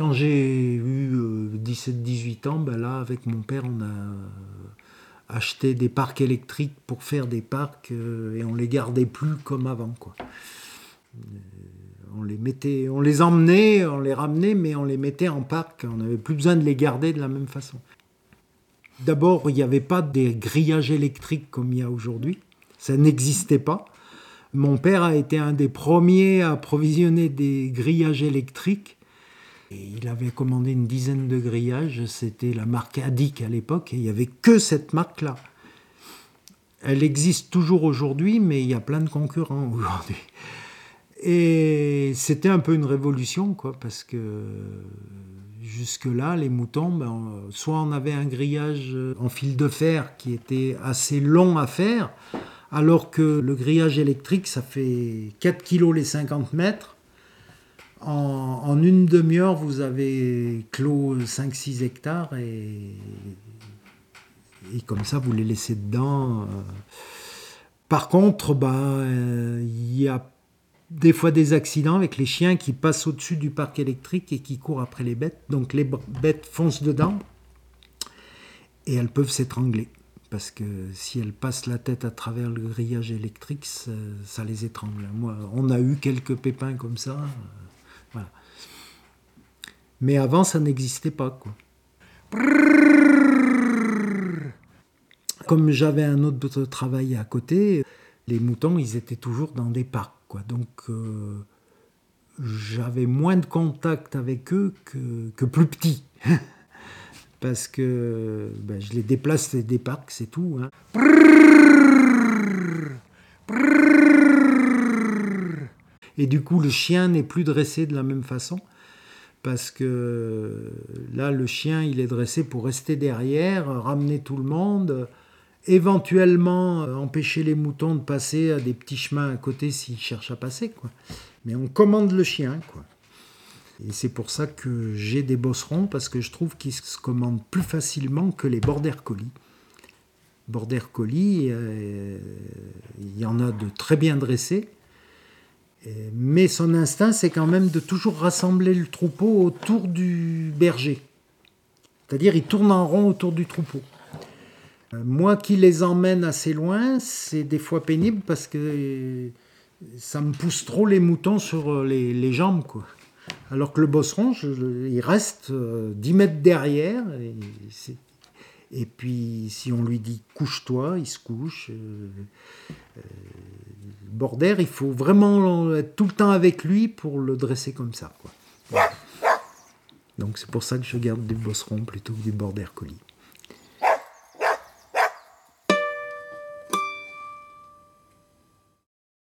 Quand j'ai eu 17-18 ans, ben là, avec mon père, on a acheté des parcs électriques pour faire des parcs et on les gardait plus comme avant. On les mettait, on les emmenait, on les ramenait, mais on les mettait en parc. On n'avait plus besoin de les garder de la même façon. D'abord, il n'y avait pas des grillages électriques comme il y a aujourd'hui. Ça n'existait pas. Mon père a été un des premiers à approvisionner des grillages électriques. Il avait commandé une dizaine de grillages. C'était la marque Adic à l'époque. Et il n'y avait que cette marque-là. Elle existe toujours aujourd'hui, mais il y a plein de concurrents aujourd'hui. Et c'était un peu une révolution, parce que jusque-là, les moutons, ben, soit on avait un grillage en fil de fer qui était assez long à faire, alors que le grillage électrique, ça fait 4 kg les 50 mètres. En, une demi-heure, vous avez clos 5-6 hectares et, comme ça, vous les laissez dedans. Par contre, ben, il y a des fois des accidents avec les chiens qui passent au-dessus du parc électrique et qui courent après les bêtes. Donc les bêtes foncent dedans et elles peuvent s'étrangler. Parce que si elles passent la tête à travers le grillage électrique, ça, les étrangle. Moi, on a eu quelques pépins comme ça. Mais avant, ça n'existait pas. Comme j'avais un autre travail à côté, les moutons, ils étaient toujours dans des parcs. Donc euh, j'avais moins de contact avec eux que, plus petits. Parce que ben, je les déplace des parcs, c'est tout. Hein. Et du coup, le chien n'est plus dressé de la même façon. Parce que là, le chien, il est dressé pour rester derrière, ramener tout le monde éventuellement euh, empêcher les moutons de passer à des petits chemins à côté s'ils cherchent à passer. Mais on commande le chien. Quoi. Et c'est pour ça que j'ai des bosserons, parce que je trouve qu'ils se commandent plus facilement que les border collies. Border collies, euh, il y en a de très bien dressés, mais son instinct, c'est quand même de toujours rassembler le troupeau autour du berger. C'est-à-dire, il tourne en rond autour du troupeau. Euh, moi qui les emmène assez loin, c'est des fois pénible parce que ça me pousse trop les moutons sur euh, les, jambes. Quoi. Alors que le bosseron, il reste 10 euh, mètres derrière. Puis si on lui dit couche-toi, il se couche. Border, il faut vraiment être tout le temps avec lui pour le dresser comme ça. Quoi. Donc c'est pour ça que je garde des bosserons plutôt que des border colis.